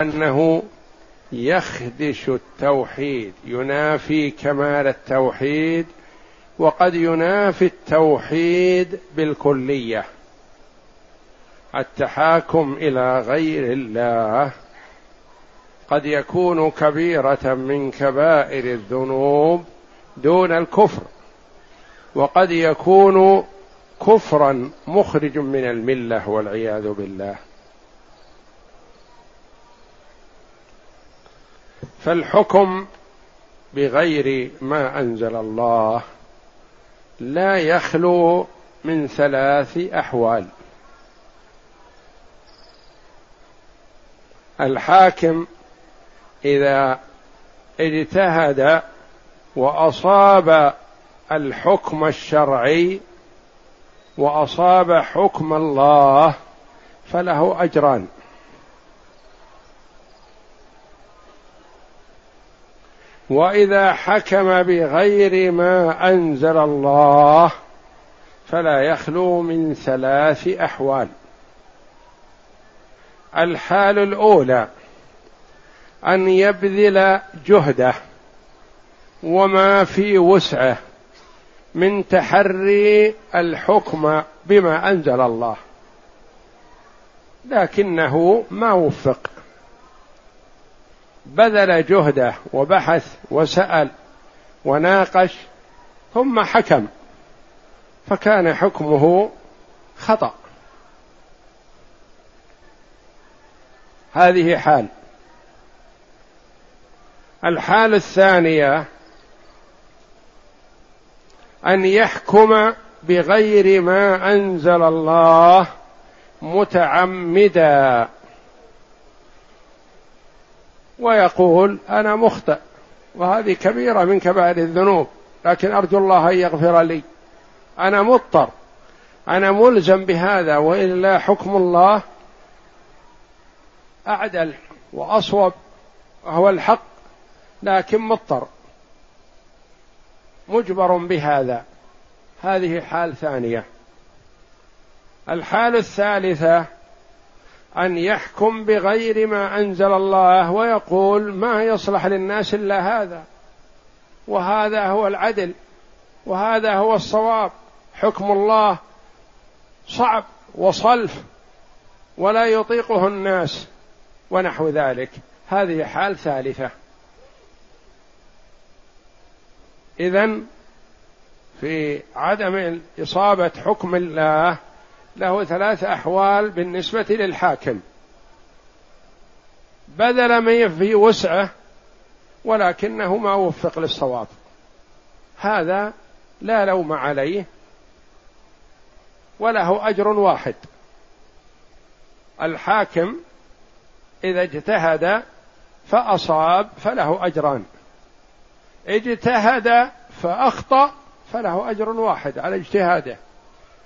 أنه يخدش التوحيد ينافي كمال التوحيد وقد ينافي التوحيد بالكلية. التحاكم إلى غير الله قد يكون كبيرة من كبائر الذنوب دون الكفر وقد يكون كفرا مخرج من الملة والعياذ بالله. فالحكم بغير ما أنزل الله لا يخلو من ثلاث أحوال. الحاكم إذا اجتهد وأصاب الحكم الشرعي وأصاب حكم الله فله أجران. وإذا حكم بغير ما أنزل الله فلا يخلو من ثلاث أحوال. الحال الأولى أن يبذل جهده وما في وسعه من تحري الحكم بما أنزل الله. لكنه ما وفق. بذل جهده وبحث وسأل وناقش ثم حكم فكان حكمه خطأ. هذه حال. الحال الثانية أن يحكم بغير ما أنزل الله متعمدا. ويقول أنا مخطئ وهذه كبيرة من كبائر الذنوب لكن أرجو الله أن يغفر لي. أنا مضطر أنا ملزم بهذا وإلا حكم الله أعدل وأصوب وهو الحق لكن مضطر. مجبر بهذا. هذه حال ثانية. الحال الثالثة أن يحكم بغير ما أنزل الله ويقول ما يصلح للناس إلا هذا. وهذا هو العدل. وهذا هو الصواب. حكم الله صعب وصلف ولا يطيقه الناس ونحو ذلك. هذه حال ثالثة. اذا في عدم إصابة حكم الله له ثلاث أحوال بالنسبة للحاكم. بذل ما في وسعه ولكنه ما وفق للصواب. هذا لا لوم عليه وله أجر واحد. الحاكم إذا اجتهد فأصاب فله أجران. اجتهد فأخطأ فله أجر واحد على اجتهاده.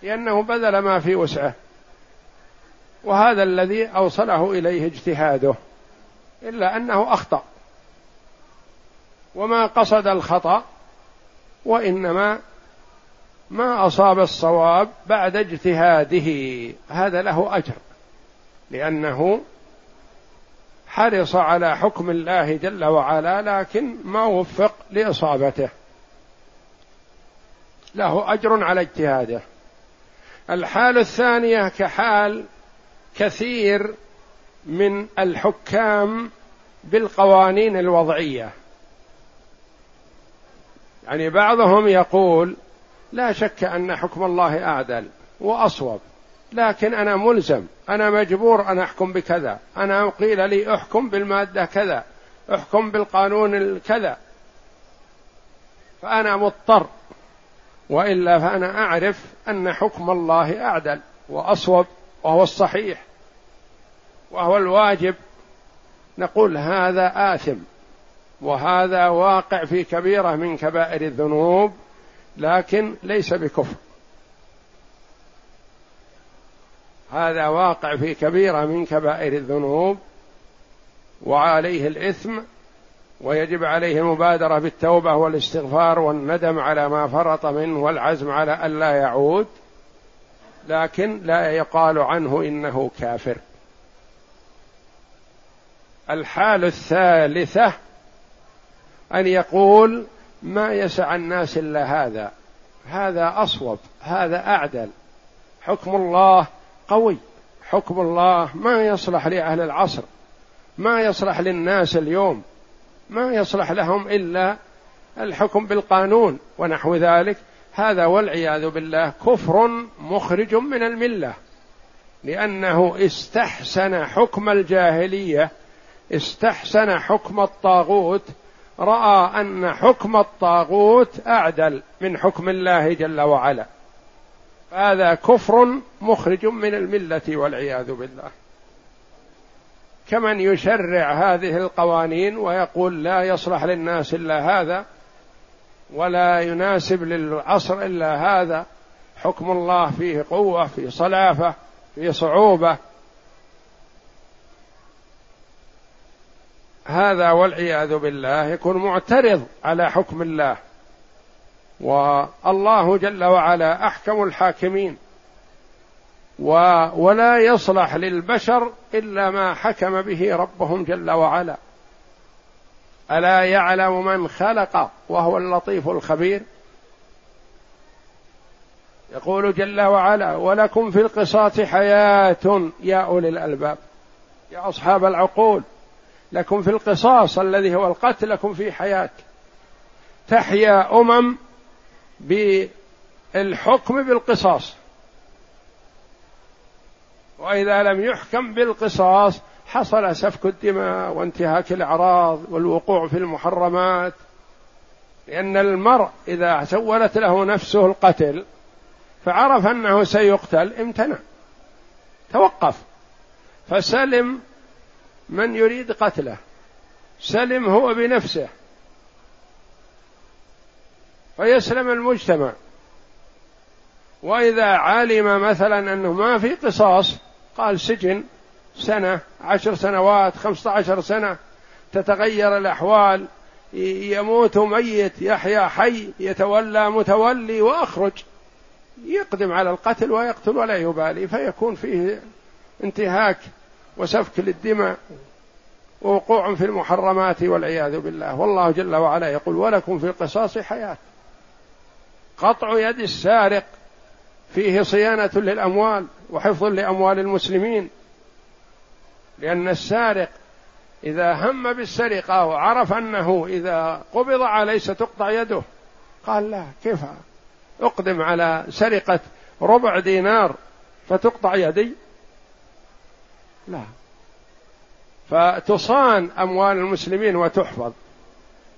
لأنه بذل ما في وسعه. وهذا الذي أوصله إليه اجتهاده إلا أنه أخطأ. وما قصد الخطأ وإنما ما أصاب الصواب بعد اجتهاده. هذا له أجر لأنه حرص على حكم الله جل وعلا لكن ما وفق لإصابته. له أجر على اجتهاده. الحال الثانية كحال كثير من الحكام بالقوانين الوضعية. يعني بعضهم يقول لا شك أن حكم الله أعدل وأصوب لكن أنا ملزم أنا مجبور أن أحكم بكذا أنا قيل لي أحكم بالمادة كذا أحكم بالقانون الكذا. فأنا مضطر وإلا فأنا أعرف أن حكم الله أعدل وأصوب وهو الصحيح وهو الواجب. نقول هذا آثم وهذا واقع في كبيرة من كبائر الذنوب لكن ليس بكفر. هذا واقع في كبيرة من كبائر الذنوب وعليه الإثم ويجب عليه المبادرة بالتوبة والاستغفار والندم على ما فرط منه والعزم على ألا يعود لكن لا يقال عنه إنه كافر. الحال الثالثة أن يقول ما يسع الناس إلا هذا هذا أصوب هذا أعدل. حكم الله قوي حكم الله ما يصلح لأهل العصر ما يصلح للناس اليوم. ما يصلح لهم إلا الحكم بالقانون ونحو ذلك. هذا والعياذ بالله كفر مخرج من الملة لأنه استحسن حكم الجاهلية استحسن حكم الطاغوت رأى أن حكم الطاغوت أعدل من حكم الله جل وعلا. هذا كفر مخرج من الملة والعياذ بالله. كمن يشرع هذه القوانين ويقول لا يصلح للناس إلا هذا ولا يناسب للعصر إلا هذا. حكم الله فيه قوة فيه صلافة فيه صعوبة. هذا والعياذ بالله يكون معترض على حكم الله. والله جل وعلا أحكم الحاكمين. ولا يصلح للبشر إلا ما حكم به ربهم جل وعلا. ألا يعلم من خلق وهو اللطيف الخبير؟ يقول جل وعلا ولكم في القصاص حياة يا أولي الألباب يا أصحاب العقول. لكم في القصاص الذي هو القتل لكم في حياة. تحيا أمم بالحكم بالقصاص. وإذا لم يحكم بالقصاص حصل سفك الدماء وانتهاك الأعراض والوقوع في المحرمات. لأن المرء إذا سولت له نفسه القتل فعرف أنه سيقتل امتنع توقف فسلم من يريد قتله سلم هو بنفسه فيسلم المجتمع. وإذا علم مثلا أنه ما في قصاص قال سجن سنة عشر سنوات خمسة عشر سنة تتغير الأحوال يموت ميت يحيا حي يتولى متولي وأخرج. يقدم على القتل ويقتل ولا يبالي فيكون فيه انتهاك وسفك للدماء ووقوع في المحرمات والعياذ بالله. والله جل وعلا يقول ولكم في القصاص حياة. قطع يد السارق فيه صيانة للأموال. وحفظ لأموال المسلمين. لأن السارق إذا هم بالسرقة وعرف أنه إذا قبض عليه ستقطع يده. قال لا كيف أقدم على سرقة ربع دينار فتقطع يدي؟ لا. فتصان أموال المسلمين وتحفظ.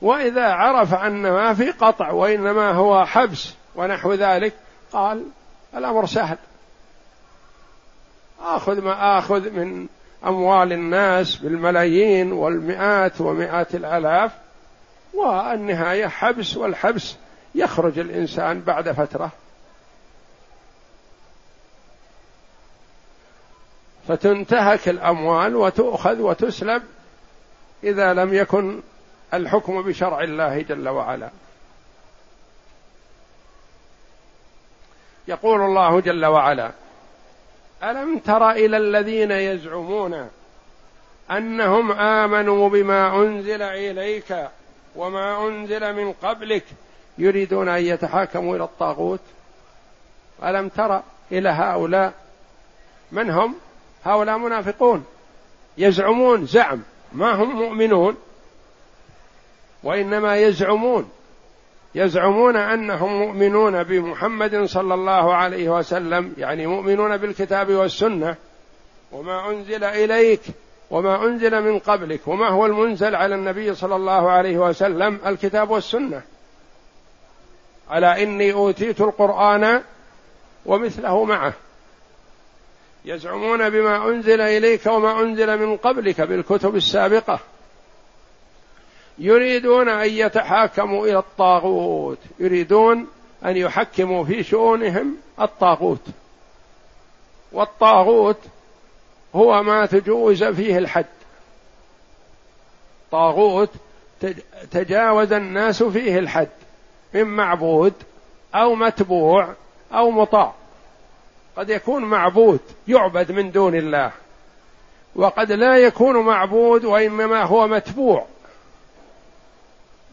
وإذا عرف أن ما في قطع وإنما هو حبس ونحو ذلك قال الأمر سهل. آخذ ما آخذ من أموال الناس بالملايين والمئات ومئات الآلاف والنهاية حبس والحبس يخرج الإنسان بعد فترة. فتنتهك الأموال وتؤخذ وتسلب إذا لم يكن الحكم بشرع الله جل وعلا. يقول الله جل وعلا ألم تر إلى الذين يزعمون أنهم آمنوا بما أنزل إليك وما أنزل من قبلك يريدون أن يتحاكموا إلى الطاغوت؟ ألم تر إلى هؤلاء؟ من هم؟ هؤلاء منافقون يزعمون زعم ما هم مؤمنون؟ وإنما يزعمون يزعمون أنهم مؤمنون بمحمد صلى الله عليه وسلم يعني مؤمنون بالكتاب والسنة. وما أنزل إليك وما أنزل من قبلك وما هو المنزل على النبي صلى الله عليه وسلم؟ الكتاب والسنة. على إني أوتيت القرآن ومثله معه. يزعمون بما أنزل إليك وما أنزل من قبلك بالكتب السابقة. يريدون أن يتحاكموا إلى الطاغوت يريدون أن يحكموا في شؤونهم الطاغوت. والطاغوت هو ما تجوز فيه الحد. طاغوت تجاوز الناس فيه الحد من معبود أو متبوع أو مطاع. قد يكون معبود يعبد من دون الله وقد لا يكون معبود وإنما هو متبوع.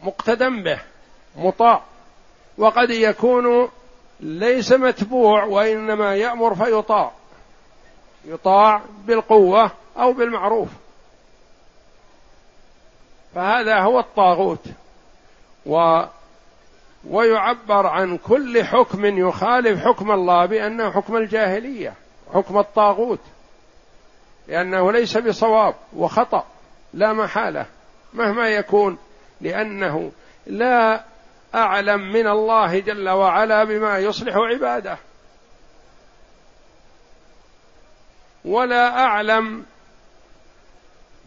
مقتدم به مطاع. وقد يكون ليس متبوع وإنما يأمر فيطاع. يطاع بالقوة أو بالمعروف. فهذا هو الطاغوت. و ويعبر عن كل حكم يخالف حكم الله بأنه حكم الجاهلية حكم الطاغوت. لأنه ليس بصواب وخطأ لا محالة. مهما يكون لأنه لا أعلم من الله جل وعلا بما يصلح عباده. ولا أعلم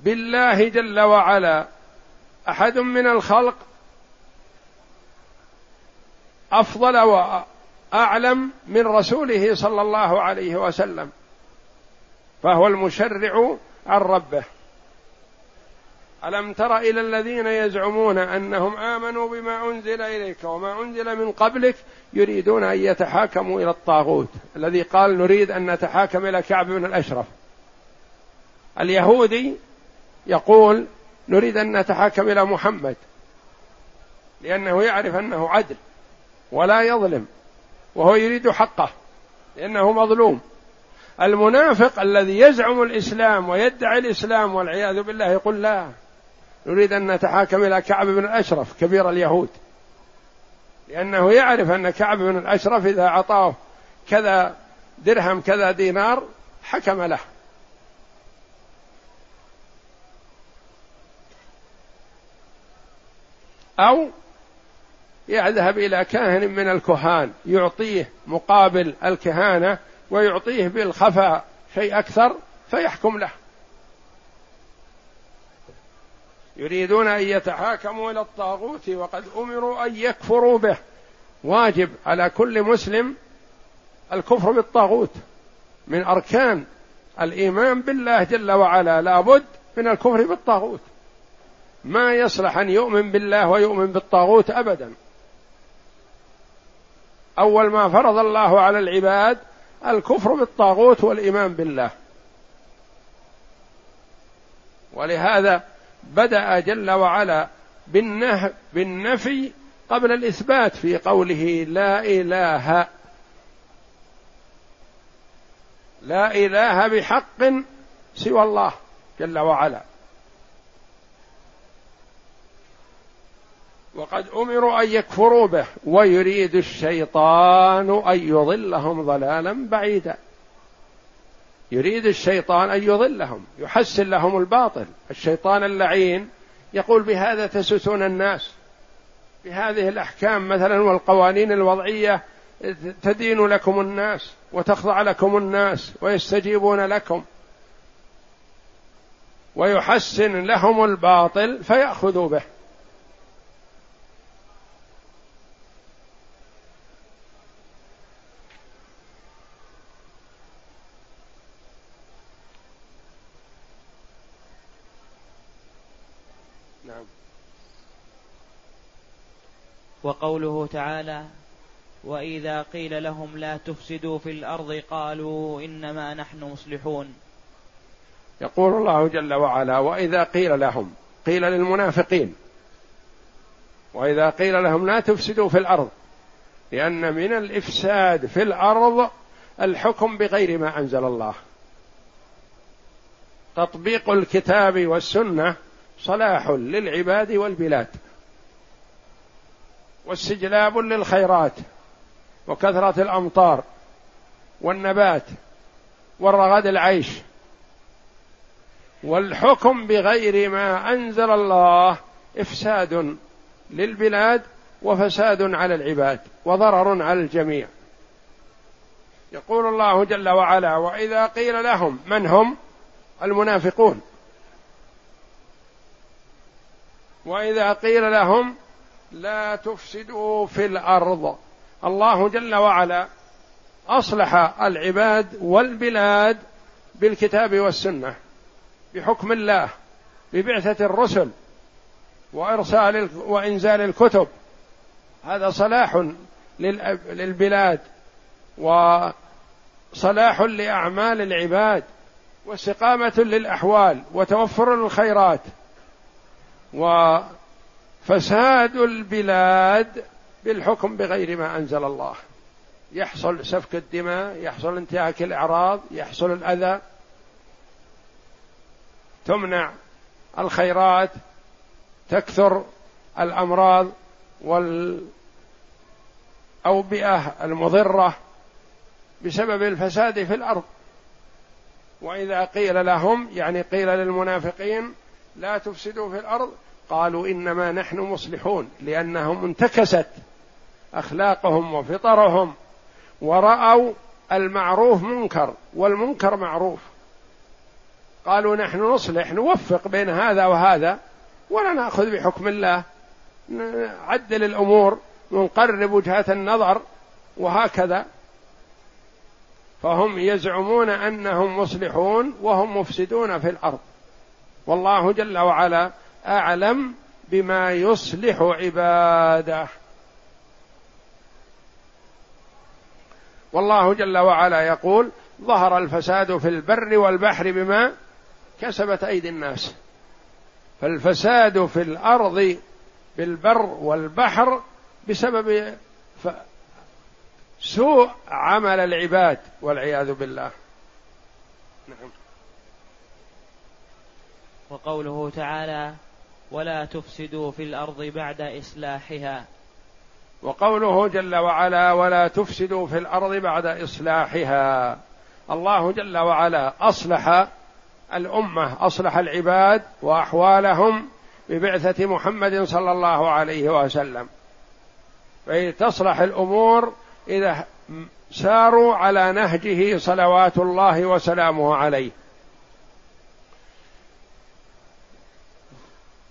بالله جل وعلا. أحد من الخلق أفضل وأعلم من رسوله صلى الله عليه وسلم فهو المشرع عن ربه. ألم تر إلى الذين يزعمون أنهم آمنوا بما أنزل إليك وما أنزل من قبلك يريدون أن يتحاكموا إلى الطاغوت. الذي قال نريد أن نتحاكم إلى كعب بن الأشرف. اليهودي يقول نريد أن نتحاكم إلى محمد لأنه يعرف أنه عدل ولا يظلم وهو يريد حقه لأنه مظلوم. المنافق الذي يزعم الإسلام ويدعي الإسلام والعياذ بالله يقول لا نريد أن نتحاكم إلى كعب بن الأشرف كبير اليهود. لأنه يعرف أن كعب بن الأشرف إذا أعطاه كذا درهم كذا دينار حكم له. أو يذهب إلى كاهن من الكهان يعطيه مقابل الكهانة ويعطيه بالخفاء شيء أكثر فيحكم له. يريدون أن يتحاكموا إلى الطاغوت وقد أمروا أن يكفروا به. واجب على كل مسلم الكفر بالطاغوت. من أركان الإيمان بالله جل وعلا لابد من الكفر بالطاغوت. ما يصلح أن يؤمن بالله ويؤمن بالطاغوت أبدا. أول ما فرض الله على العباد الكفر بالطاغوت والإيمان بالله. ولهذا بدأ جل وعلا بالنفي قبل الإثبات في قوله لا إله. لا إله بحق سوى الله جل وعلا. وقد أمروا أن يكفروا به ويريد الشيطان أن يضلهم ضلالا بعيدا. يريد الشيطان أن يضلهم يحسن لهم الباطل. الشيطان اللعين يقول بهذا تسوسون الناس. بهذه الأحكام مثلا والقوانين الوضعية تدين لكم الناس وتخضع لكم الناس ويستجيبون لكم. ويحسن لهم الباطل فيأخذوا به. وقوله تعالى وإذا قيل لهم لا تفسدوا في الأرض قالوا إنما نحن مصلحون. يقول الله جل وعلا وإذا قيل لهم قيل للمنافقين وإذا قيل لهم لا تفسدوا في الأرض لأن من الإفساد في الأرض الحكم بغير ما أنزل الله. تطبيق الكتاب والسنة صلاح للعباد والبلاد. واستجلاب للخيرات وكثرة الأمطار والنبات والرغد العيش والحكم بغير ما أنزل الله إفساد للبلاد وفساد على العباد وضرر على الجميع. يقول الله جل وعلا وإذا قيل لهم من هم المنافقون؟ وإذا قيل لهم لا تفسدوا في الأرض. الله جل وعلا أصلح العباد والبلاد بالكتاب والسنة بحكم الله ببعثة الرسل وإرسال وإنزال الكتب. هذا صلاح للبلاد وصلاح لأعمال العباد واستقامة للأحوال وتوفر للخيرات وفساد البلاد بالحكم بغير ما أنزل الله. يحصل سفك الدماء يحصل انتهاك الأعراض يحصل الأذى. تمنع الخيرات تكثر الأمراض والأوبئة المضرة بسبب الفساد في الأرض. وإذا قيل لهم يعني قيل للمنافقين لا تفسدوا في الأرض قالوا إنما نحن مصلحون لأنهم انتكست أخلاقهم وفطرهم ورأوا المعروف منكر والمنكر معروف. قالوا نحن نصلح نوفق بين هذا وهذا ولا نأخذ بحكم الله. نعدل الأمور ونقرب وجهات النظر وهكذا. فهم يزعمون أنهم مصلحون وهم مفسدون في الأرض. والله جل وعلا أعلم بما يصلح عباده. والله جل وعلا يقول ظهر الفساد في البر والبحر بما كسبت أيدي الناس. فالفساد في الأرض بالبر والبحر بسبب. سوء عمل العباد والعياذ بالله. نعم. وقوله تعالى ولا تفسدوا في الأرض بعد إصلاحها. وقوله جل وعلا ولا تفسدوا في الأرض بعد إصلاحها. الله جل وعلا أصلح الأمة أصلح العباد وأحوالهم ببعثة محمد صلى الله عليه وسلم. تصلح الأمور إذا ساروا على نهجه صلوات الله وسلامه عليه.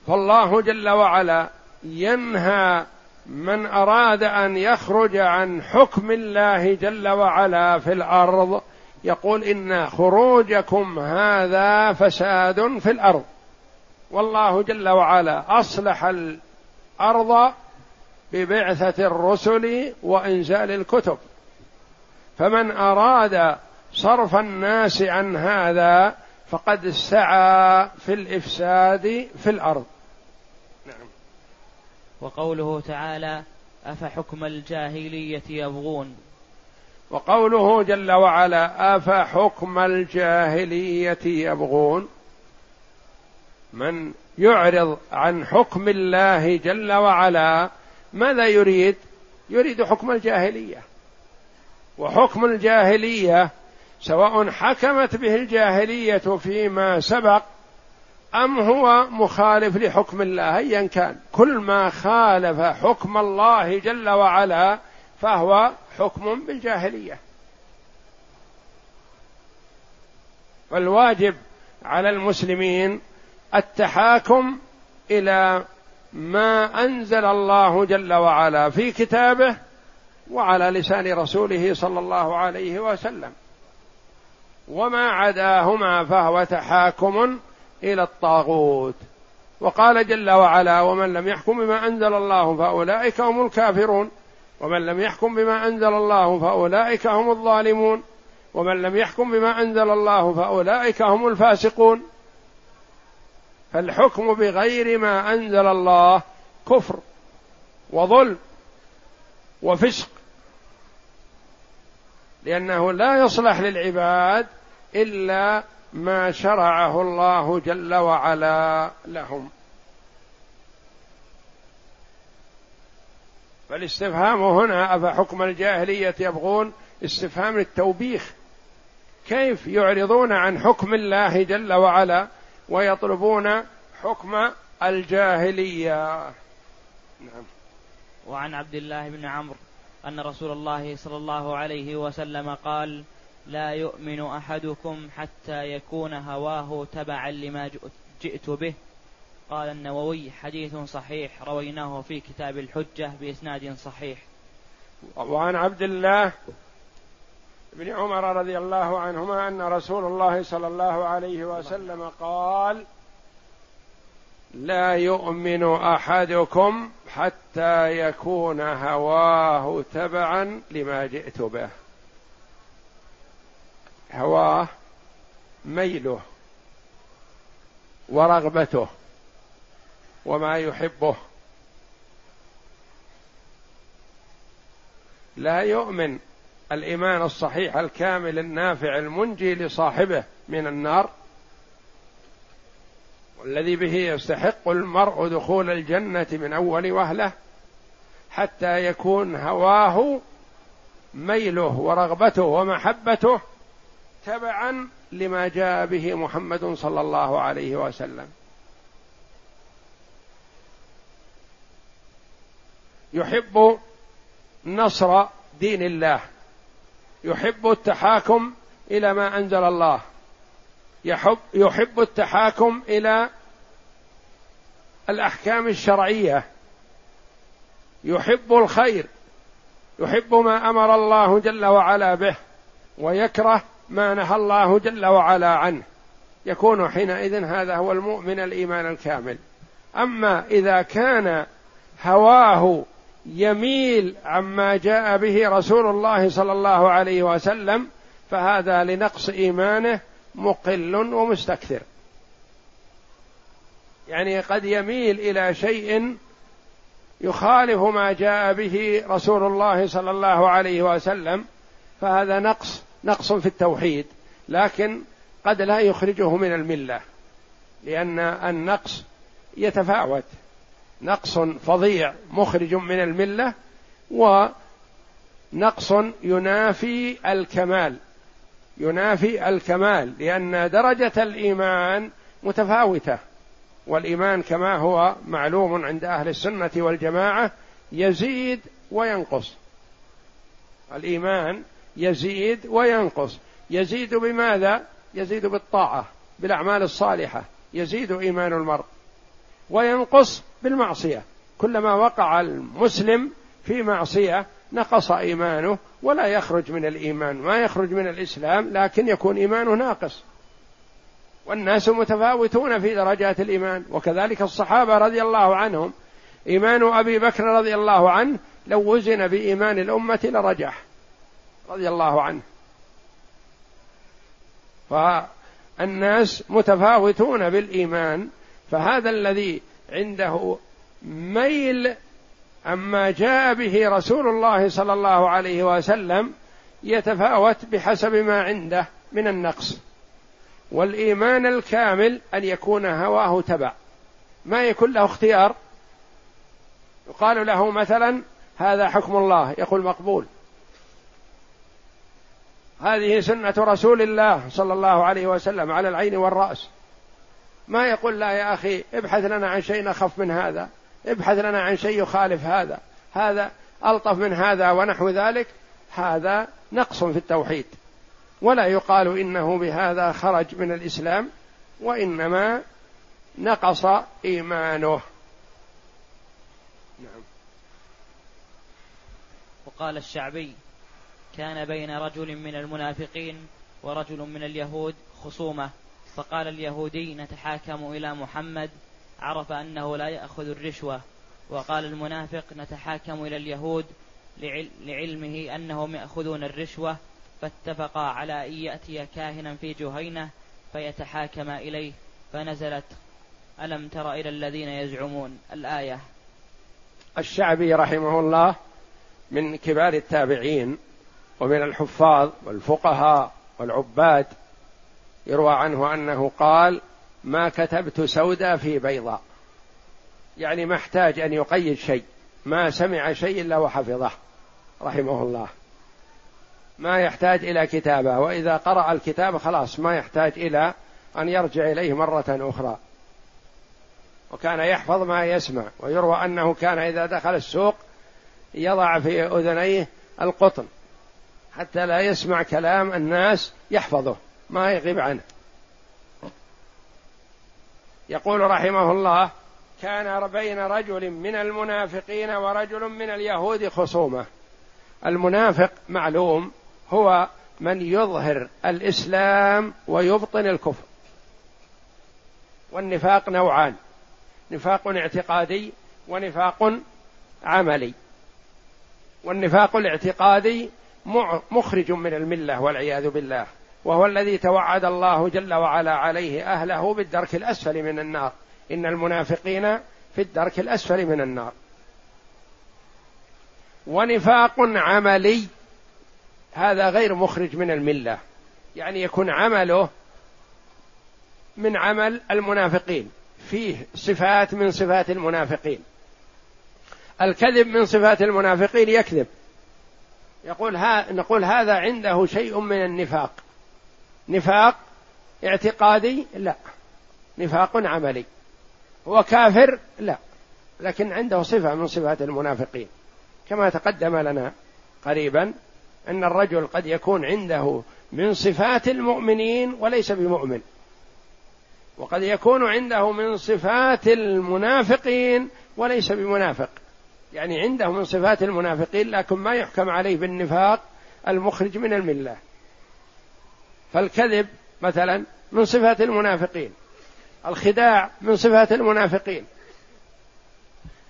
فالله جل وعلا ينهى من أراد أن يخرج عن حكم الله جل وعلا في الأرض يقول إن خروجكم هذا فساد في الأرض. والله جل وعلا أصلح الأرض ببعثة الرسل وإنزال الكتب. فمن أراد صرف الناس عن هذا فقد سعى في الإفساد في الأرض. نعم. وقوله تعالى أفحكم الجاهلية يبغون. وقوله جل وعلا أفحكم الجاهلية يبغون. من يعرض عن حكم الله جل وعلا ماذا يريد؟ يريد حكم الجاهلية. وحكم الجاهلية سواء حكمت به الجاهلية فيما سبق أم هو مخالف لحكم الله ايا كان. كل ما خالف حكم الله جل وعلا فهو حكم بالجاهلية. فالواجب على المسلمين التحاكم إلى ما أنزل الله جل وعلا في كتابه وعلى لسان رسوله صلى الله عليه وسلم. وما عداهما فهو تحاكم إلى الطاغوت. وقال جل وعلا ومن لم يحكم بما أنزل الله فأولئك هم الكافرون. ومن لم يحكم بما أنزل الله فأولئك هم الظالمون. ومن لم يحكم بما أنزل الله فأولئك هم الفاسقون. فالحكم بغير ما أنزل الله كفر وظلم وفسق لأنه لا يصلح للعباد إلا ما شرعه الله جل وعلا لهم. فالاستفهام هنا أفحكم الجاهلية يبغون استفهام التوبيخ؟ كيف يعرضون عن حكم الله جل وعلا ويطلبون حكم الجاهلية؟ نعم. وعن عبد الله بن عمرو أن رسول الله صلى الله عليه وسلم قال لا يؤمن أحدكم حتى يكون هواه تبعا لما جئت به. قال النووي حديث صحيح رويناه في كتاب الحجة بإسناد صحيح. وعن عبد الله بن عمر رضي الله عنهما أن رسول الله صلى الله عليه وسلم قال لا يؤمن أحدكم حتى يكون هواه تبعا لما جئت به. هواه ميله ورغبته وما يحبه. لا يؤمن الإيمان الصحيح الكامل النافع المنجي لصاحبه من النار والذي به يستحق المرء دخول الجنة من أول وهلة حتى يكون هواه ميله ورغبته ومحبته تبعا لما جاء به محمد صلى الله عليه وسلم. يحب نصر دين الله. يحب التحاكم إلى ما أنزل الله. يحب يحب التحاكم إلى الأحكام الشرعية. يحب الخير. يحب ما أمر الله جل وعلا به. ويكره ما نهى الله جل وعلا عنه. يكون حينئذ هذا هو المؤمن الإيمان الكامل. أما إذا كان هواه يميل عما جاء به رسول الله صلى الله عليه وسلم فهذا لنقص إيمانه مقل ومستكثر. يعني قد يميل إلى شيء يخالف ما جاء به رسول الله صلى الله عليه وسلم فهذا نقص نقص في التوحيد لكن قد لا يخرجه من الملة لأن النقص يتفاوت. نقص فظيع مخرج من الملة ونقص ينافي الكمال. ينافي الكمال لأن درجة الإيمان متفاوتة والإيمان كما هو معلوم عند أهل السنة والجماعة يزيد وينقص. الإيمان يزيد وينقص. يزيد بماذا؟ يزيد بالطاعة بالأعمال الصالحة. يزيد إيمان المرء. وينقص بالمعصية. كلما وقع المسلم في معصية نقص إيمانه ولا يخرج من الإيمان. ما يخرج من الإسلام لكن يكون إيمانه ناقص. والناس متفاوتون في درجات الإيمان. وكذلك الصحابة رضي الله عنهم. إيمان أبي بكر رضي الله عنه لو وزن بإيمان الأمة لرجح. رضي الله عنه. فالناس متفاوتون بالإيمان فهذا الذي عنده ميل عما جاء به رسول الله صلى الله عليه وسلم يتفاوت بحسب ما عنده من النقص. والإيمان الكامل أن يكون هواه تبع. ما يكون له اختيار. يقال له مثلا هذا حكم الله. يقول مقبول. هذه سنة رسول الله صلى الله عليه وسلم على العين والرأس. ما يقول لا يا أخي ابحث لنا عن شيء أخف من هذا ابحث لنا عن شيء يخالف هذا هذا ألطف من هذا ونحو ذلك. هذا نقص في التوحيد. ولا يقال إنه بهذا خرج من الإسلام وإنما نقص إيمانه. نعم وقال الشعبي كان بين رجل من المنافقين ورجل من اليهود خصومة. فقال اليهودي نتحاكم إلى محمد. عرف أنه لا يأخذ الرشوة. وقال المنافق نتحاكم إلى اليهود لعلمه أنهم يأخذون الرشوة. فاتفقا على أن يأتي كاهنا في جهينة فيتحاكم إليه. فنزلت ألم تر إلى الذين يزعمون الآية؟ الشعبي رحمه الله من كبار التابعين ومن الحفاظ والفقهاء والعباد يروى عنه أنه قال ما كتبت سودا في بيضاء. يعني ما احتاج أن يقيد شيء ما سمع شيء إلا وحفظه رحمه الله. ما يحتاج إلى كتابة وإذا قرأ الكتاب خلاص ما يحتاج إلى أن يرجع إليه مرة أخرى. وكان يحفظ ما يسمع ويروى أنه كان إذا دخل السوق يضع في أذنيه القطن. حتى لا يسمع كلام الناس يحفظه ما يغيب عنه. يقول رحمه الله كان بين رجل من المنافقين ورجل من اليهود خصومة. المنافق معلوم هو من يظهر الإسلام ويبطن الكفر. والنفاق نوعان نفاق اعتقادي ونفاق عملي. والنفاق الاعتقادي مخرج من الملة والعياذ بالله وهو الذي توعد الله جل وعلا عليه أهله بالدرك الأسفل من النار. إن المنافقين في الدرك الأسفل من النار. ونفاق عملي هذا غير مخرج من الملة. يعني يكون عمله من عمل المنافقين. فيه صفات من صفات المنافقين. الكذب من صفات المنافقين يكذب. يقول ها نقول هذا عنده شيء من النفاق. نفاق اعتقادي؟ لا. نفاق عملي. هو كافر؟ لا. لكن عنده صفة من صفات المنافقين. كما تقدم لنا قريبا أن الرجل قد يكون عنده من صفات المؤمنين وليس بمؤمن. وقد يكون عنده من صفات المنافقين وليس بمنافق. يعني عنده من صفات المنافقين لكن ما يحكم عليه بالنفاق المخرج من الملة. فالكذب مثلا من صفات المنافقين الخداع من صفات المنافقين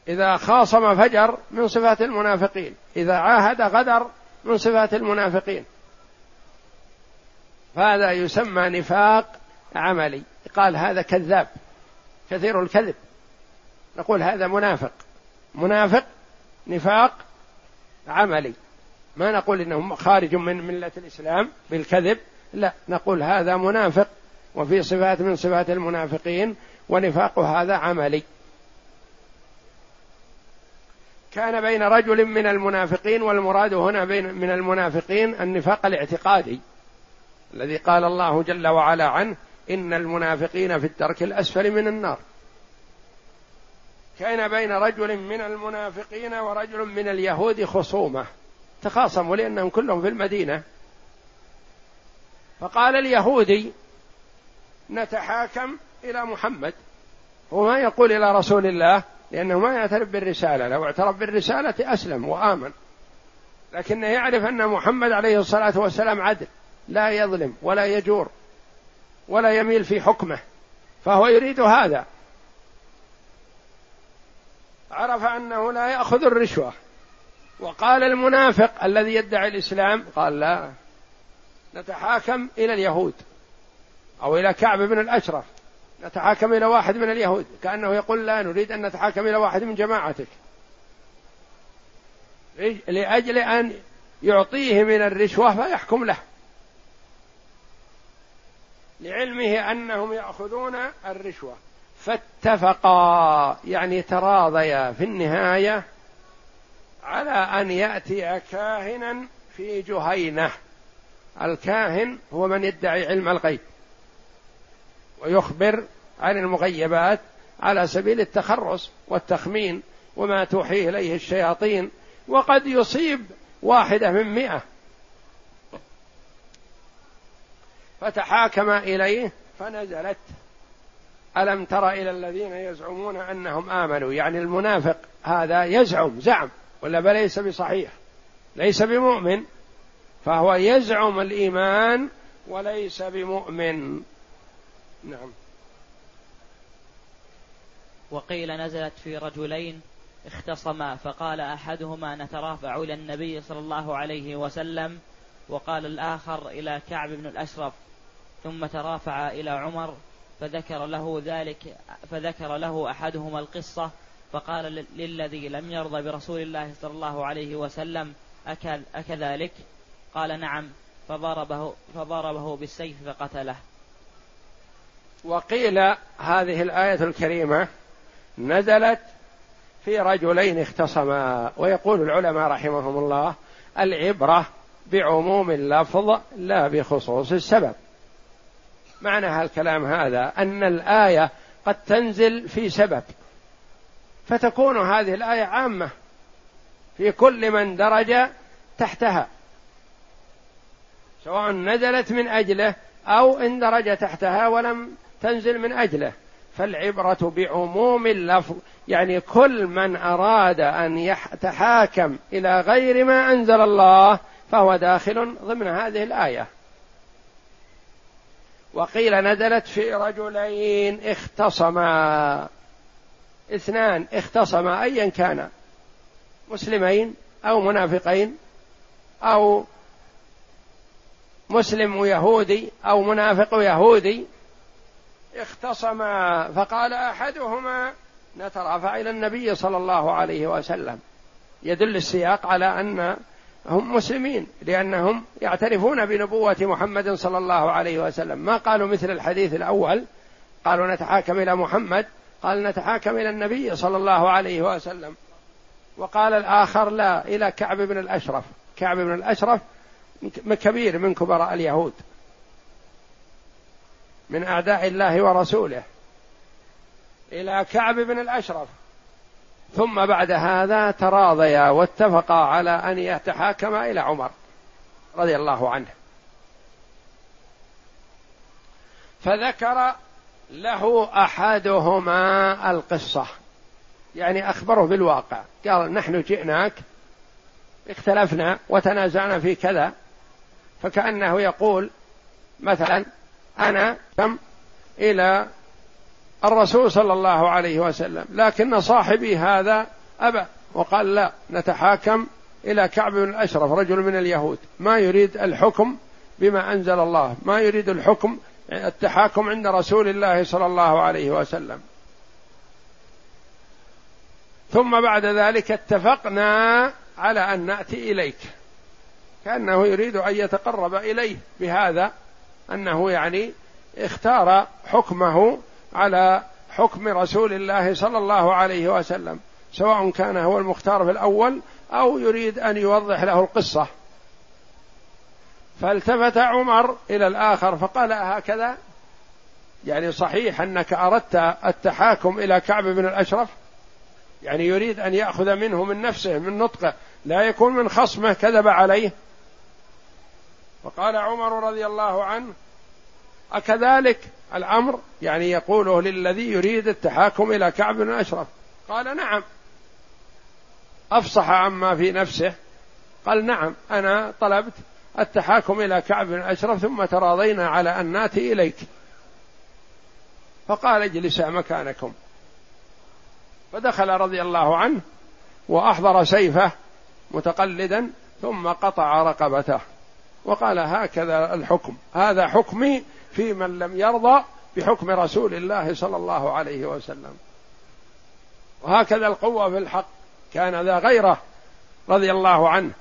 إذا خاصم فجر من صفات المنافقين إذا عاهد غدر من صفات المنافقين. فهذا يسمى نفاق عملي. قال هذا كذاب كثير الكذب. نقول هذا منافق. منافق نفاق عملي. ما نقول انه خارج من ملة الإسلام بالكذب لا نقول هذا منافق وفي صفات من صفات المنافقين ونفاق هذا عملي. كان بين رجل من المنافقين والمراد هنا بين من المنافقين النفاق الاعتقادي الذي قال الله جل وعلا عنه إن المنافقين في الدرك الأسفل من النار. كان بين رجل من المنافقين ورجل من اليهود خصومة. تخاصموا لأنهم كلهم في المدينة. فقال اليهودي نتحاكم إلى محمد. هو ما يقول إلى رسول الله لأنه ما يعترف بالرسالة. لو اعترف بالرسالة أسلم وآمن. لكنه يعرف أن محمد عليه الصلاة والسلام عدل لا يظلم ولا يجور ولا يميل في حكمه. فهو يريد هذا. عرف أنه لا يأخذ الرشوة. وقال المنافق الذي يدعي الإسلام قال لا نتحاكم إلى اليهود أو إلى كعب بن الأشرف. نتحاكم إلى واحد من اليهود. كأنه يقول لا نريد أن نتحاكم إلى واحد من جماعتك. لأجل أن يعطيه من الرشوة فيحكم له. لعلمه أنهم يأخذون الرشوة. فاتفقا يعني تراضيا في النهاية على أن يأتي كاهنا في جهينة. الكاهن هو من يدعي علم الغيب ويخبر عن المغيبات على سبيل التخرص والتخمين وما توحيه إليه الشياطين وقد يصيب واحدة من مئة. فتحاكم إليه فنزلت ألم تر إلى الذين يزعمون أنهم آمنوا؟ يعني المنافق هذا يزعم زعم ولا ليس بصحيح؟ ليس بمؤمن. فهو يزعم الإيمان وليس بمؤمن. نعم. وقيل نزلت في رجلين اختصما فقال أحدهما نترافع إلى النبي صلى الله عليه وسلم وقال الآخر إلى كعب بن الأشرف ثم ترافع إلى عمر فذكر له ذلك فذكر له أحدهما القصة فقال للذي لم يرضى برسول الله صلى الله عليه وسلم أكل أكذلك؟ قال نعم فضربه فضربه بالسيف فقتله. وقيل هذه الآية الكريمة نزلت في رجلين اختصما ويقول العلماء رحمهم الله العبرة بعموم اللفظ لا بخصوص السبب. معنى هالكلام هذا أن الآية قد تنزل في سبب فتكون هذه الآية عامة في كل من درج تحتها سواء نزلت من أجله أو اندرج تحتها ولم تنزل من أجله. فالعبرة بعموم اللفظ يعني كل من أراد أن يتحاكم إلى غير ما أنزل الله فهو داخل ضمن هذه الآية. وقيل نزلت في رجلين اختصما. اثنان اختصما ايا كان. مسلمين أو منافقين أو مسلم ويهودي أو منافق ويهودي اختصما. فقال أحدهما نترافع إلى النبي صلى الله عليه وسلم. يدل السياق على أن هم مسلمين لأنهم يعترفون بنبوة محمد صلى الله عليه وسلم. ما قالوا مثل الحديث الأول؟ قالوا نتحاكم إلى محمد قال نتحاكم إلى النبي صلى الله عليه وسلم. وقال الآخر لا إلى كعب بن الأشرف. كعب بن الأشرف كبير من كبراء اليهود. من أعداء الله ورسوله. إلى كعب بن الأشرف. ثم بعد هذا تراضيا واتفقا على أن يتحاكما إلى عمر رضي الله عنه. فذكر له أحدهما القصة يعني أخبره بالواقع. قال نحن جئناك اختلفنا وتنازعنا في كذا فكأنه يقول مثلا أنا كم إلى الرسول صلى الله عليه وسلم. لكن صاحبي هذا أبى وقال لا نتحاكم إلى كعب بن الأشرف رجل من اليهود. ما يريد الحكم بما أنزل الله ما يريد الحكم التحاكم عند رسول الله صلى الله عليه وسلم. ثم بعد ذلك اتفقنا على أن نأتي إليك. كأنه يريد أن يتقرب إليه. بهذا أنه يعني اختار حكمه على حكم رسول الله صلى الله عليه وسلم سواء كان هو المختار في الأول أو يريد أن يوضح له القصة. فالتفت عمر إلى الآخر فقال هكذا؟ يعني صحيح أنك أردت التحاكم إلى كعب بن الأشرف؟ يعني يريد أن يأخذ منه من نفسه من نطقه لا يكون من خصمه كذب عليه. فقال عمر رضي الله عنه أكذلك؟ الأمر يعني يقوله للذي يريد التحاكم إلى كعب بن أشرف. قال نعم. أفصح عما في نفسه. قال نعم أنا طلبت التحاكم إلى كعب بن أشرف ثم تراضينا على أن نأتي إليك. فقال اجلسا مكانكم. فدخل رضي الله عنه وأحضر سيفه متقلدا ثم قطع رقبته. وقال هكذا الحكم. هذا حكمي في من لم يرضى بحكم رسول الله صلى الله عليه وسلم. وهكذا القوة في الحق. كان ذا غيرة رضي الله عنه.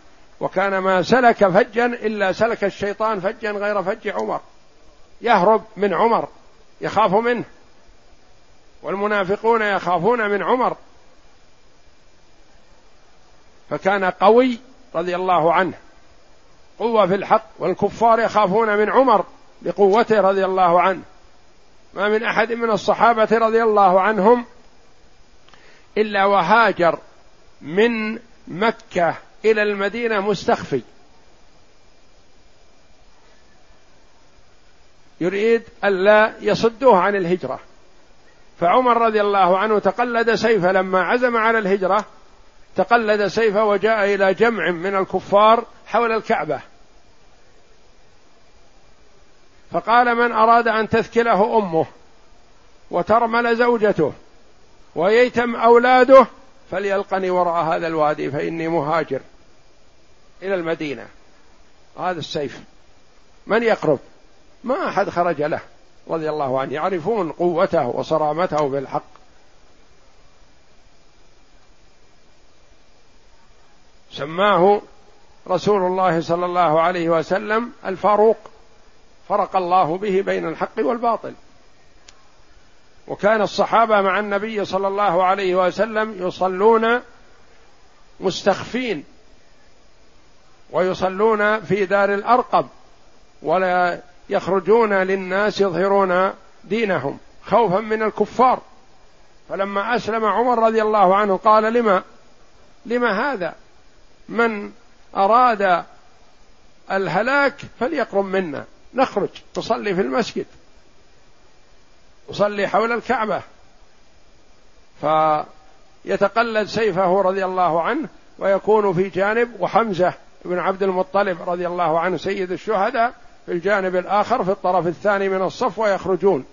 وكان ما سلك فجا إلا سلك الشيطان فجا غير فج عمر. يهرب من عمر. يخاف منه. والمنافقون يخافون من عمر. فكان قوي رضي الله عنه. قوة في الحق. والكفار يخافون من عمر. بقوته رضي الله عنه. ما من أحد من الصحابة رضي الله عنهم إلا وهاجر من مكة إلى المدينة مستخفي. يريد ألا يصدوه عن الهجرة. فعمر رضي الله عنه تقلد سيفه لما عزم على الهجرة تقلد سيفه وجاء إلى جمع من الكفار حول الكعبة. فقال من أراد أن تثكله أمه وترمل زوجته وييتم أولاده فليلقني وراء هذا الوادي فإني مهاجر إلى المدينة. هذا السيف. من يقرب؟ ما أحد خرج له رضي الله عنه. يعرفون قوته وصرامته بالحق. سماه رسول الله صلى الله عليه وسلم الفاروق. فرق الله به بين الحق والباطل. وكان الصحابة مع النبي صلى الله عليه وسلم يصلون مستخفين ويصلون في دار الأرقم ولا يخرجون للناس يظهرون دينهم خوفا من الكفار. فلما أسلم عمر رضي الله عنه قال لما؟ لما هذا؟ من أراد الهلاك فليقرب منا. نخرج نصلي في المسجد. نصلي حول الكعبة. فيتقلد سيفه رضي الله عنه ويكون في جانب وحمزة بن عبد المطلب رضي الله عنه سيد الشهداء في الجانب الآخر في الطرف الثاني من الصف ويخرجون.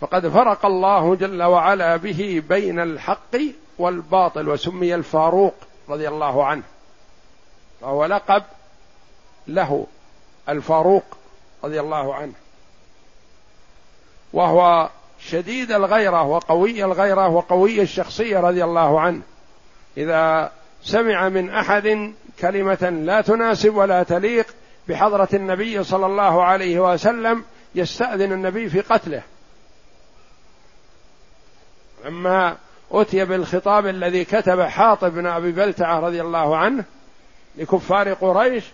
فقد فرق الله جل وعلا به بين الحق والباطل وسمي الفاروق رضي الله عنه. فهو لقب له الفاروق رضي الله عنه. وهو شديد الغيرة وقوي الغيرة وقوي الشخصية رضي الله عنه. إذا سمع من أحد كلمة لا تناسب ولا تليق بحضرة النبي صلى الله عليه وسلم يستأذن النبي في قتله. لما أتي بالخطاب الذي كتب حاطب بن أبي بلتعة رضي الله عنه لكفار قريش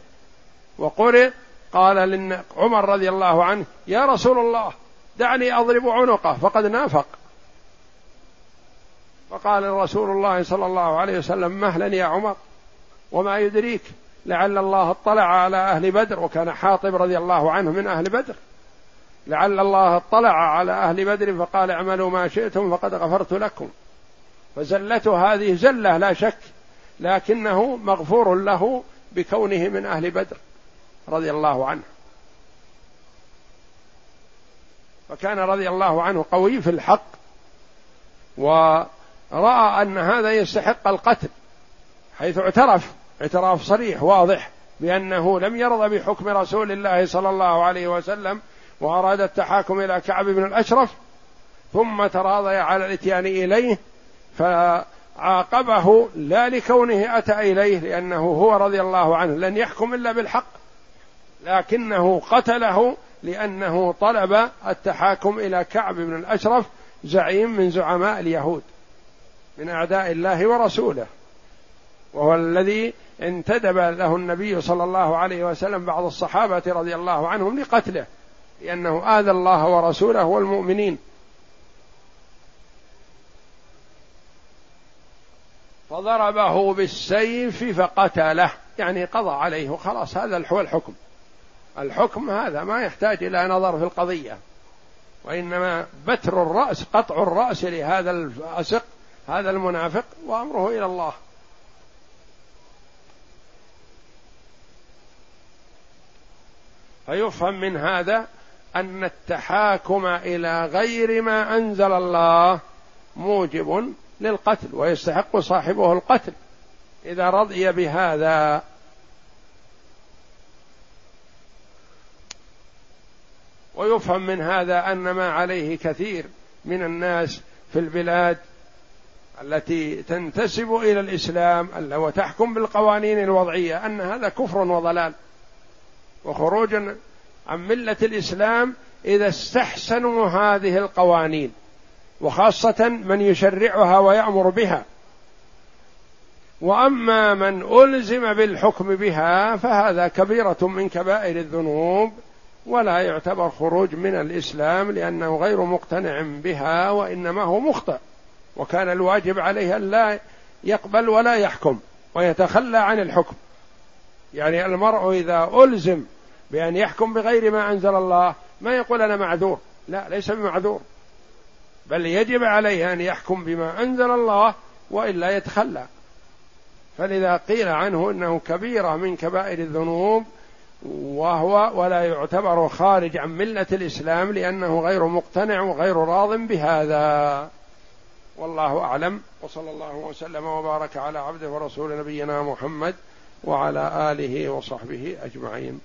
وقرئ قال عمر رضي الله عنه يا رسول الله دعني أضرب عنقه فقد نافق. فقال رسول الله صلى الله عليه وسلم مهلا يا عمر وما يدريك لعل الله اطلع على أهل بدر وكان حاطب رضي الله عنه من أهل بدر. لعل الله اطلع على أهل بدر فقال اعملوا ما شئتم فقد غفرت لكم. فزلته هذه زلة لا شك لكنه مغفور له بكونه من أهل بدر. رضي الله عنه. فكان رضي الله عنه قوي في الحق ورأى أن هذا يستحق القتل حيث اعترف اعتراف صريح واضح بأنه لم يرضى بحكم رسول الله صلى الله عليه وسلم وأراد التحاكم إلى كعب بن الأشرف ثم تراضي على الإتيان إليه فعاقبه لا لكونه أتى إليه لأنه هو رضي الله عنه لن يحكم إلا بالحق. لكنه قتله لأنه طلب التحاكم إلى كعب بن الأشرف زعيم من زعماء اليهود من أعداء الله ورسوله. وهو الذي انتدب له النبي صلى الله عليه وسلم بعض الصحابة رضي الله عنهم لقتله لأنه آذى الله ورسوله والمؤمنين. فضربه بالسيف فقتله يعني قضى عليه خلاص هذا هو الحكم. الحكم هذا ما يحتاج إلى نظر في القضية وإنما بتر الرأس قطع الرأس لهذا الفاسق هذا المنافق وأمره إلى الله. فيفهم من هذا أن التحاكم إلى غير ما أنزل الله موجب للقتل ويستحق صاحبه القتل. إذا رضي بهذا ويفهم من هذا أن ما عليه كثير من الناس في البلاد التي تنتسب إلى الإسلام وتحكم بالقوانين الوضعية أن هذا كفر وضلال. وخروج عن ملة الإسلام إذا استحسنوا هذه القوانين وخاصة من يشرعها ويأمر بها. وأما من ألزم بالحكم بها فهذا كبيرة من كبائر الذنوب ولا يعتبر خروج من الإسلام لأنه غير مقتنع بها وإنما هو مخطئ. وكان الواجب عليه أن لا يقبل ولا يحكم ويتخلى عن الحكم. يعني المرء إذا ألزم بأن يحكم بغير ما أنزل الله ما يقول أنا معذور. لا ليس بمعذور. بل يجب عليه أن يحكم بما أنزل الله وإلا يتخلى. فلذا قيل عنه إنه كبيرة من كبائر الذنوب وهو ولا يعتبر خارج عن ملة الإسلام لأنه غير مقتنع وغير راض بهذا. والله أعلم. وصلى الله وسلم وبارك على عبده ورسول نبينا محمد وعلى آله وصحبه أجمعين.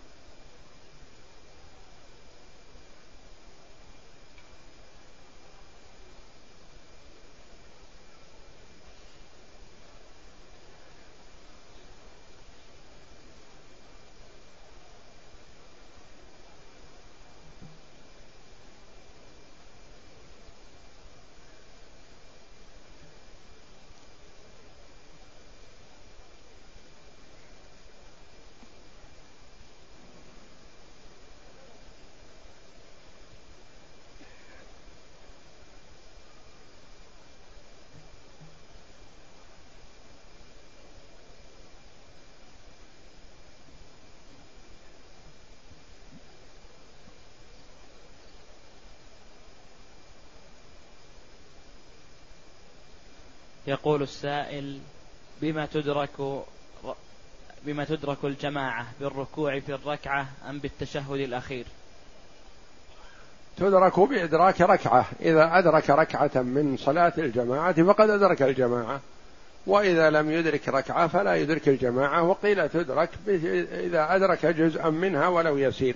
يقول السائل بما تدرك بما تدرك الجماعة بالركوع في الركعة أم بالتشهد الأخير؟ تدرك بإدراك ركعة. إذا أدرك ركعة من صلاة الجماعة فقد أدرك الجماعة. وإذا لم يدرك ركعة فلا يدرك الجماعة وقيل تدرك إذا أدرك جزءا منها ولو يسير.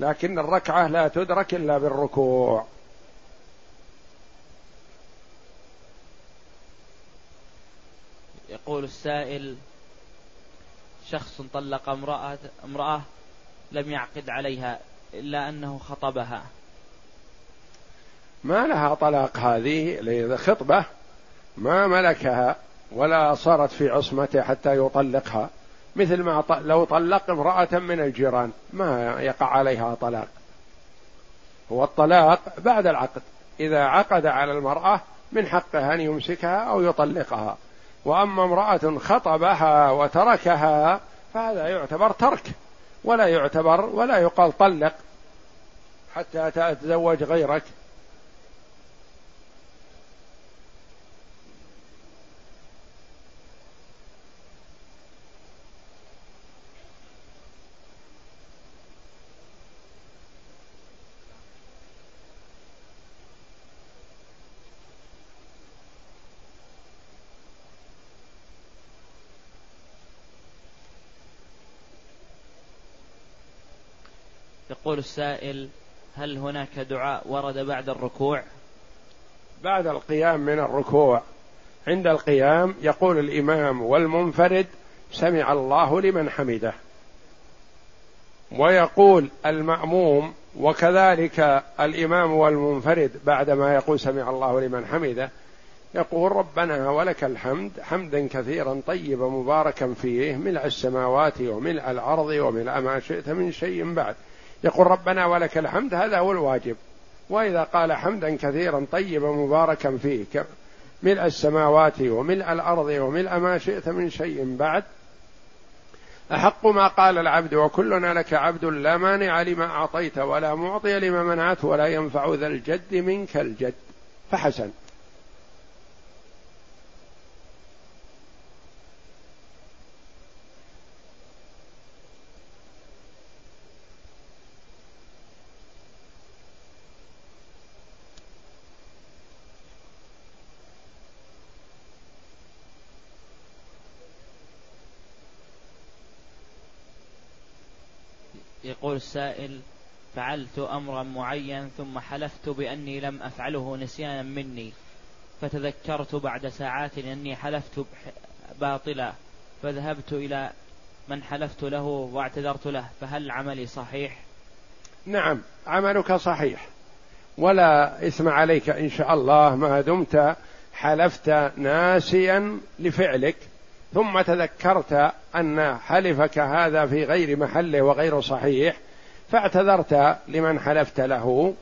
لكن الركعة لا تدرك إلا بالركوع. يقول السائل شخص طلق امرأة امرأة لم يعقد عليها إلا أنه خطبها. ما لها طلاق هذه؟ خطبة ما ملكها ولا صارت في عصمته حتى يطلقها. مثل ما لو طلق امرأة من الجيران ما يقع عليها طلاق. هو الطلاق بعد العقد. إذا عقد على المرأة من حقها أن يمسكها أو يطلقها. وأما امرأة خطبها وتركها فهذا يعتبر ترك ولا يعتبر ولا يقال طلق حتى تتزوج غيرك. يقول السائل هل هناك دعاء ورد بعد الركوع؟ بعد القيام من الركوع. عند القيام يقول الإمام والمنفرد سمع الله لمن حمده. ويقول المأموم وكذلك الإمام والمنفرد بعدما يقول سمع الله لمن حمده يقول ربنا ولك الحمد حمدا كثيرا طيبا مباركا فيه ملء السماوات وملء الأرض وملء ما شئت من شيء بعد. يقول ربنا ولك الحمد هذا هو الواجب. وإذا قال حمدا كثيرا طيبا مباركا فيه ملء السماوات وملء الأرض وملء ما شئت من شيء بعد. أحق ما قال العبد وكلنا لك عبد لا مانع لما أعطيت ولا معطي لما منعت ولا ينفع ذا الجد منك الجد. فحسن يقول السائل فعلت أمرا معين ثم حلفت بأني لم أفعله نسيانا مني فتذكرت بعد ساعات أني حلفت باطلا فذهبت إلى من حلفت له واعتذرت له فهل عملي صحيح؟ نعم عملك صحيح ولا إثم عليك إن شاء الله ما دمت حلفت ناسيا لفعلك ثم تذكرت أن حلفك هذا في غير محله وغير صحيح فاعتذرت لمن حلفت له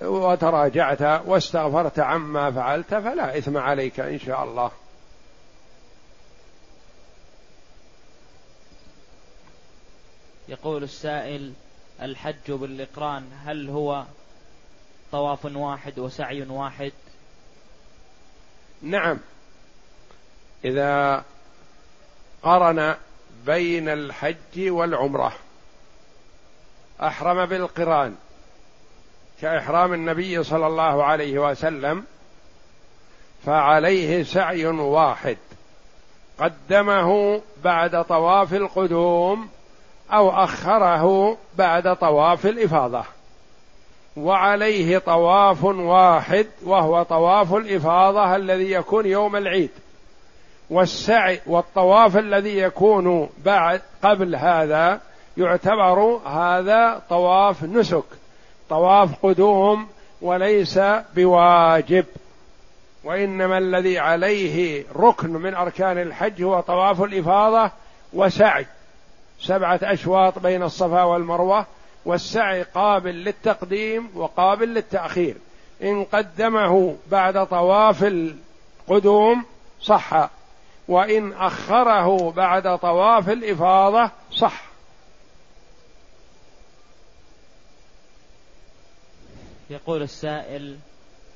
وتراجعت واستغفرت عما فعلت فلا إثم عليك إن شاء الله. يقول السائل الحج بالإقران هل هو طواف واحد وسعي واحد؟ نعم. إذا قرن بين الحج والعمرة أحرم بالقران كإحرام النبي صلى الله عليه وسلم فعليه سعي واحد قدمه بعد طواف القدوم أو أخره بعد طواف الإفاضة وعليه طواف واحد وهو طواف الإفاضة الذي يكون يوم العيد والسعي والطواف الذي يكون بعد قبل هذا يعتبر هذا طواف نسك طواف قدوم وليس بواجب. وإنما الذي عليه ركن من أركان الحج هو طواف الإفاضة وسعي سبعة أشواط بين الصفا والمروة والسعي قابل للتقديم وقابل للتأخير. إن قدمه بعد طواف القدوم صح وإن أخره بعد طواف الإفاضة صح. يقول السائل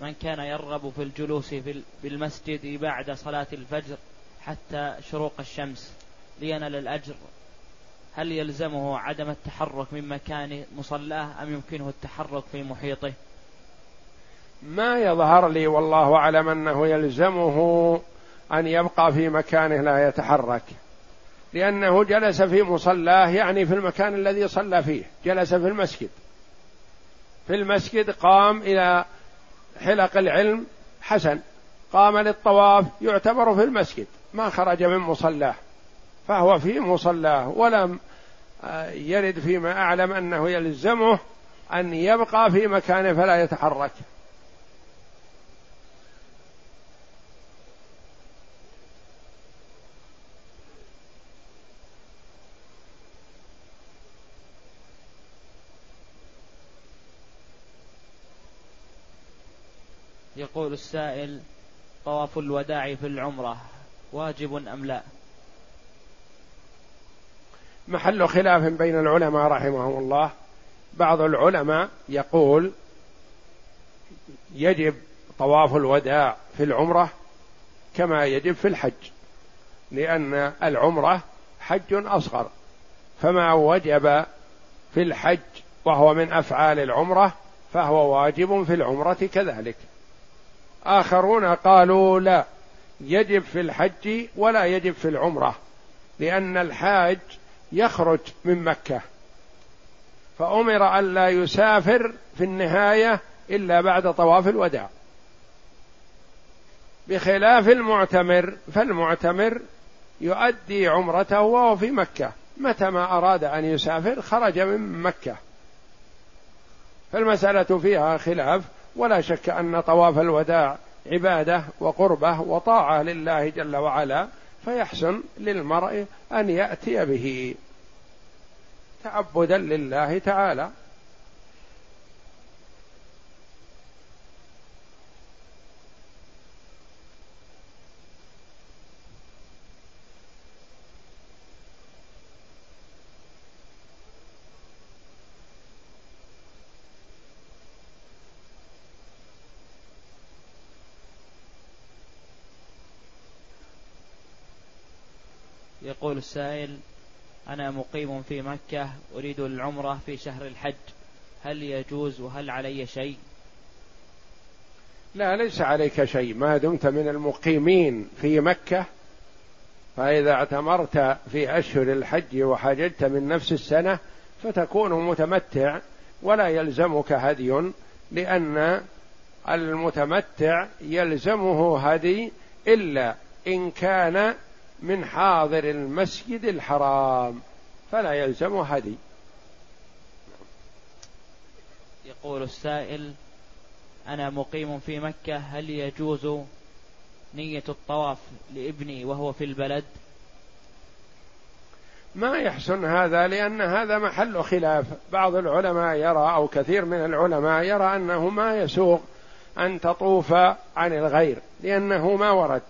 من كان يرغب في الجلوس في بالمسجد بعد صلاة الفجر حتى شروق الشمس لينال الأجر؟ هل يلزمه عدم التحرك من مكان مصلاه أم يمكنه التحرك في محيطه؟ ما يظهر لي والله أعلم أنه يلزمه أن يبقى في مكانه لا يتحرك. لأنه جلس في مصلاه يعني في المكان الذي صلى فيه جلس في المسجد. في المسجد قام إلى حلق العلم حسن. قام للطواف يعتبر في المسجد ما خرج من مصلاه فهو في مصلاه ولم آه، يرد فيما أعلم أنه يلزمه أن يبقى في مكانه فلا يتحرك. يقول السائل طواف الوداع في العمرة واجب أم لا؟ محل خلاف بين العلماء رحمهم الله. بعض العلماء يقول يجب طواف الوداع في العمرة كما يجب في الحج لأن العمرة حج أصغر. فما وجب في الحج وهو من أفعال العمرة فهو واجب في العمرة كذلك. آخرون قالوا لا يجب في الحج ولا يجب في العمرة لأن الحاج يخرج من مكة. فأمر ألا يسافر في النهاية إلا بعد طواف الوداع. بخلاف المعتمر فالمعتمر يؤدي عمرته وهو في مكة. متى ما أراد أن يسافر خرج من مكة. فالمسألة فيها خلاف. ولا شك أن طواف الوداع عبادة وقربة وطاعة لله جل وعلا فيحسن للمرء أن يأتي به تعبدا لله تعالى. يقول السائل أنا مقيم في مكة أريد العمرة في شهر الحج هل يجوز وهل علي شيء؟ لا ليس عليك شيء. ما دمت من المقيمين في مكة فإذا اعتمرت في أشهر الحج وحججت من نفس السنة فتكون متمتع ولا يلزمك هدي لأن المتمتع يلزمه هدي إلا إن كان من حاضر المسجد الحرام فلا يلزم هدي. يقول السائل أنا مقيم في مكة هل يجوز نية الطواف لابني وهو في البلد؟ ما يحسن هذا لأن هذا محل خلاف. بعض العلماء يرى أو كثير من العلماء يرى أنه ما يسوغ أن تطوف عن الغير لأنه ما ورد.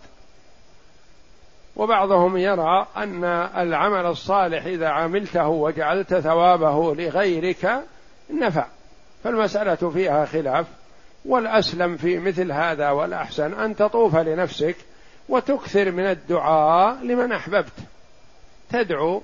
وبعضهم يرى أن العمل الصالح إذا عملته وجعلت ثوابه لغيرك نفع. فالمسألة فيها خلاف. والأسلم في مثل هذا والأحسن أن تطوف لنفسك وتكثر من الدعاء لمن أحببت. تدعو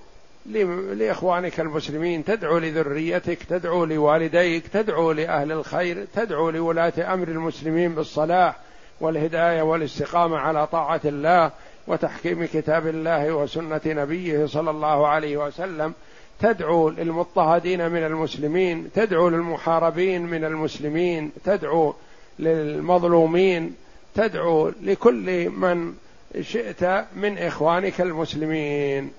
لإخوانك المسلمين تدعو لذريتك تدعو لوالديك تدعو لأهل الخير تدعو لولاة أمر المسلمين بالصلاح والهداية والاستقامة على طاعة الله. وتحكيم كتاب الله وسنة نبيه صلى الله عليه وسلم تدعو للمضطهدين من المسلمين تدعو للمحاربين من المسلمين تدعو للمظلومين تدعو لكل من شئت من إخوانك المسلمين.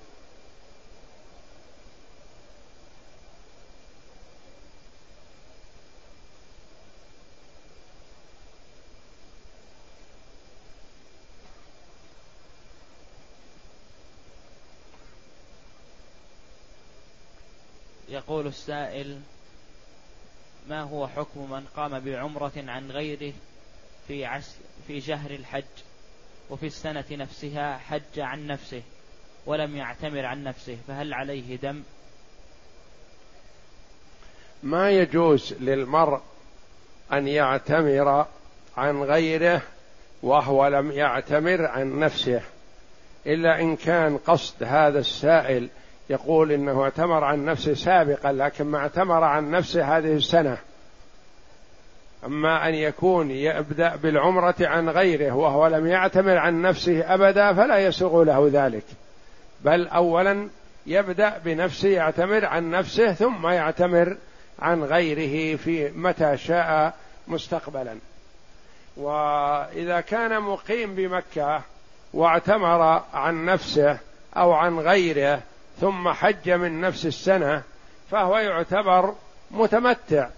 يقول السائل ما هو حكم من قام بعمرة عن غيره في عس في شهر الحج وفي السنة نفسها حج عن نفسه ولم يعتمر عن نفسه فهل عليه دم؟ ما يجوز للمرء أن يعتمر عن غيره وهو لم يعتمر عن نفسه إلا إن كان قصد هذا السائل يقول إنه اعتمر عن نفسه سابقا لكن ما اعتمر عن نفسه هذه السنة. أما أن يكون يبدأ بالعمرة عن غيره وهو لم يعتمر عن نفسه أبدا فلا يسوغ له ذلك. بل أولا يبدأ بنفسه يعتمر عن نفسه ثم يعتمر عن غيره في متى شاء مستقبلا. وإذا كان مقيم بمكة واعتمر عن نفسه أو عن غيره ثم حج من نفس السنة فهو يعتبر متمتع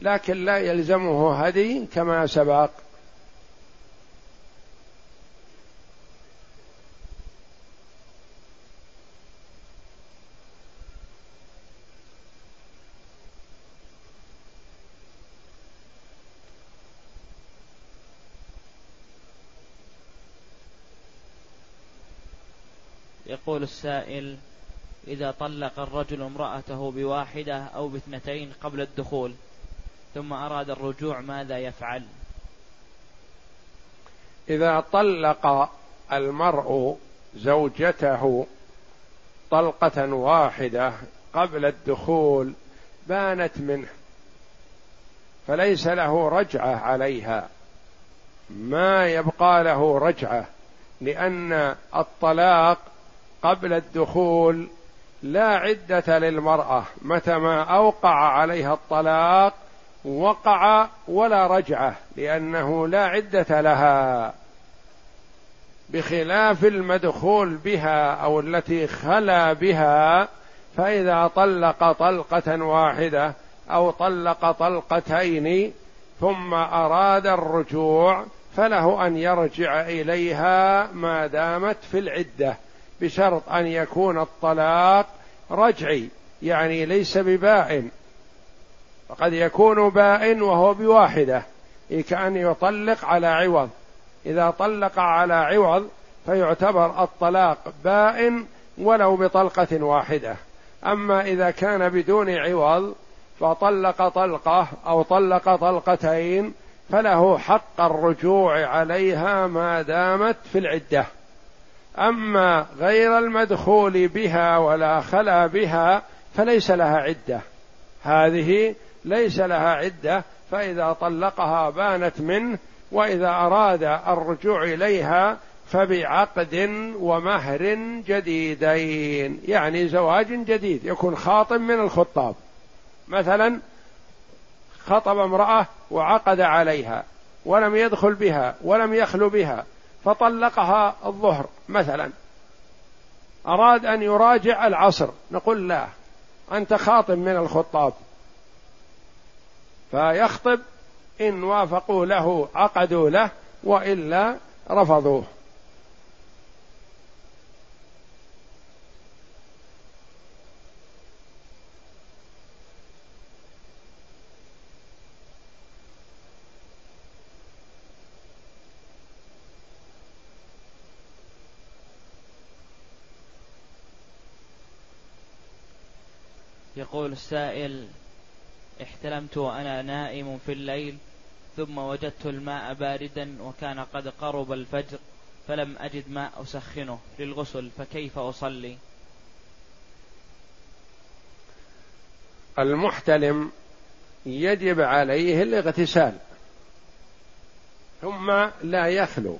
لكن لا يلزمه هدي كما سبق. يقول السائل إذا طلق الرجل امرأته بواحدة أو باثنتين قبل الدخول ثم أراد الرجوع ماذا يفعل؟ إذا طلق المرء زوجته طلقة واحدة قبل الدخول بانت منه فليس له رجعة عليها ما يبقى له رجعة لأن الطلاق قبل الدخول لا عدة للمرأة متى ما أوقع عليها الطلاق وقع ولا رجعة لأنه لا عدة لها. بخلاف المدخول بها أو التي خلا بها فإذا طلق طلقة واحدة أو طلق طلقتين ثم أراد الرجوع فله أن يرجع إليها ما دامت في العدة. بشرط أن يكون الطلاق رجعي يعني ليس ببائن وقد يكون بائن وهو بواحدة كأن يطلق على عوض. إذا طلق على عوض فيعتبر الطلاق بائن ولو بطلقة واحدة. أما إذا كان بدون عوض فطلق طلقة أو طلق طلقتين فله حق الرجوع عليها ما دامت في العدة. أما غير المدخول بها ولا خلا بها فليس لها عدة. هذه ليس لها عدة فإذا طلقها بانت منه وإذا أراد الرجوع إليها فبعقد ومهر جديدين. يعني زواج جديد يكون خاطب من الخطاب. مثلا خطب امرأة وعقد عليها ولم يدخل بها ولم يخلو بها فطلقها الظهر مثلا. أراد أن يراجع العصر. نقول لا أنت خاطب من الخطاب. فيخطب إن وافقوا له عقدوا له وإلا رفضوه. يقول السائل احتلمت وأنا نائم في الليل ثم وجدت الماء باردا وكان قد قرب الفجر فلم أجد ماء أسخنه للغسل فكيف أصلي؟ المحتلم يجب عليه الاغتسال ثم لا يخلو.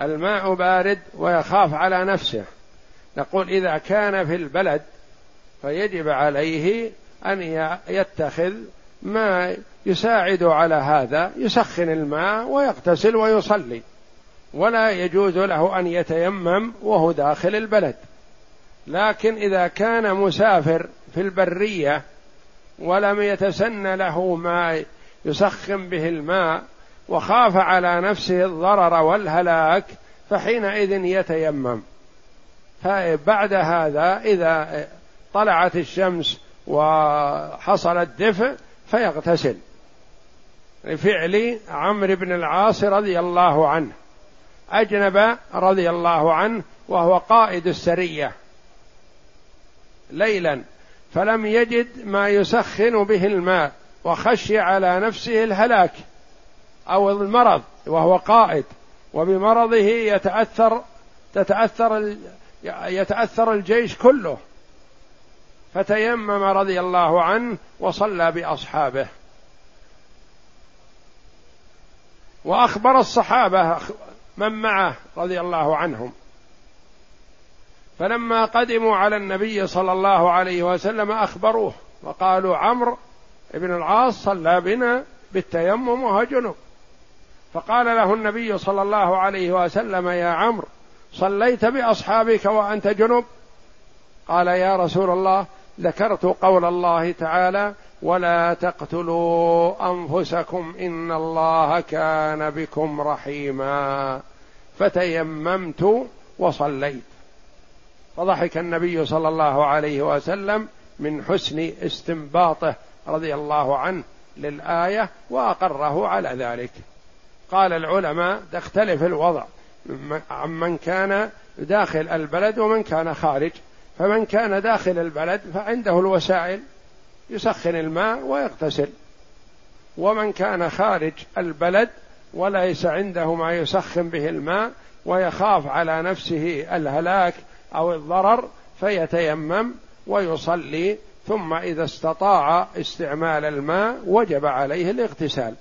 الماء بارد ويخاف على نفسه. نقول إذا كان في البلد فيجب عليه أن يتخذ ما يساعد على هذا يسخن الماء ويغتسل ويصلي. ولا يجوز له أن يتيمم وهو داخل البلد. لكن إذا كان مسافر في البرية ولم يتسن له ما يسخن به الماء وخاف على نفسه الضرر والهلاك فحينئذ يتيمم. فبعد هذا إذا طلعت الشمس وحصل الدفء فيغتسل. لفعل عمرو بن العاص رضي الله عنه. أجنب رضي الله عنه وهو قائد السرية. ليلا. فلم يجد ما يسخن به الماء وخشي على نفسه الهلاك أو المرض وهو قائد. وبمرضه يتاثر تتأثر يتأثر الجيش كله. فتيمم رضي الله عنه وصلى بأصحابه. وأخبر الصحابة من معه رضي الله عنهم. فلما قدموا على النبي صلى الله عليه وسلم أخبروه وقالوا عمرو بن العاص صلى بنا بالتيمم وهو جنب فقال له النبي صلى الله عليه وسلم يا عمرو صليت بأصحابك وأنت جنب قال يا رسول الله ذكرت قول الله تعالى ولا تقتلوا أنفسكم إن الله كان بكم رحيما فتيممت وصليت. فضحك النبي صلى الله عليه وسلم من حسن استنباطه رضي الله عنه للآية وأقره على ذلك. قال العلماء تختلف الوضع عمن كان داخل البلد ومن كان خارج. فمن كان داخل البلد فعنده الوسائل يسخن الماء ويغتسل. ومن كان خارج البلد وليس عنده ما يسخن به الماء ويخاف على نفسه الهلاك أو الضرر فيتيمم ويصلي ثم إذا استطاع استعمال الماء وجب عليه الاغتسال.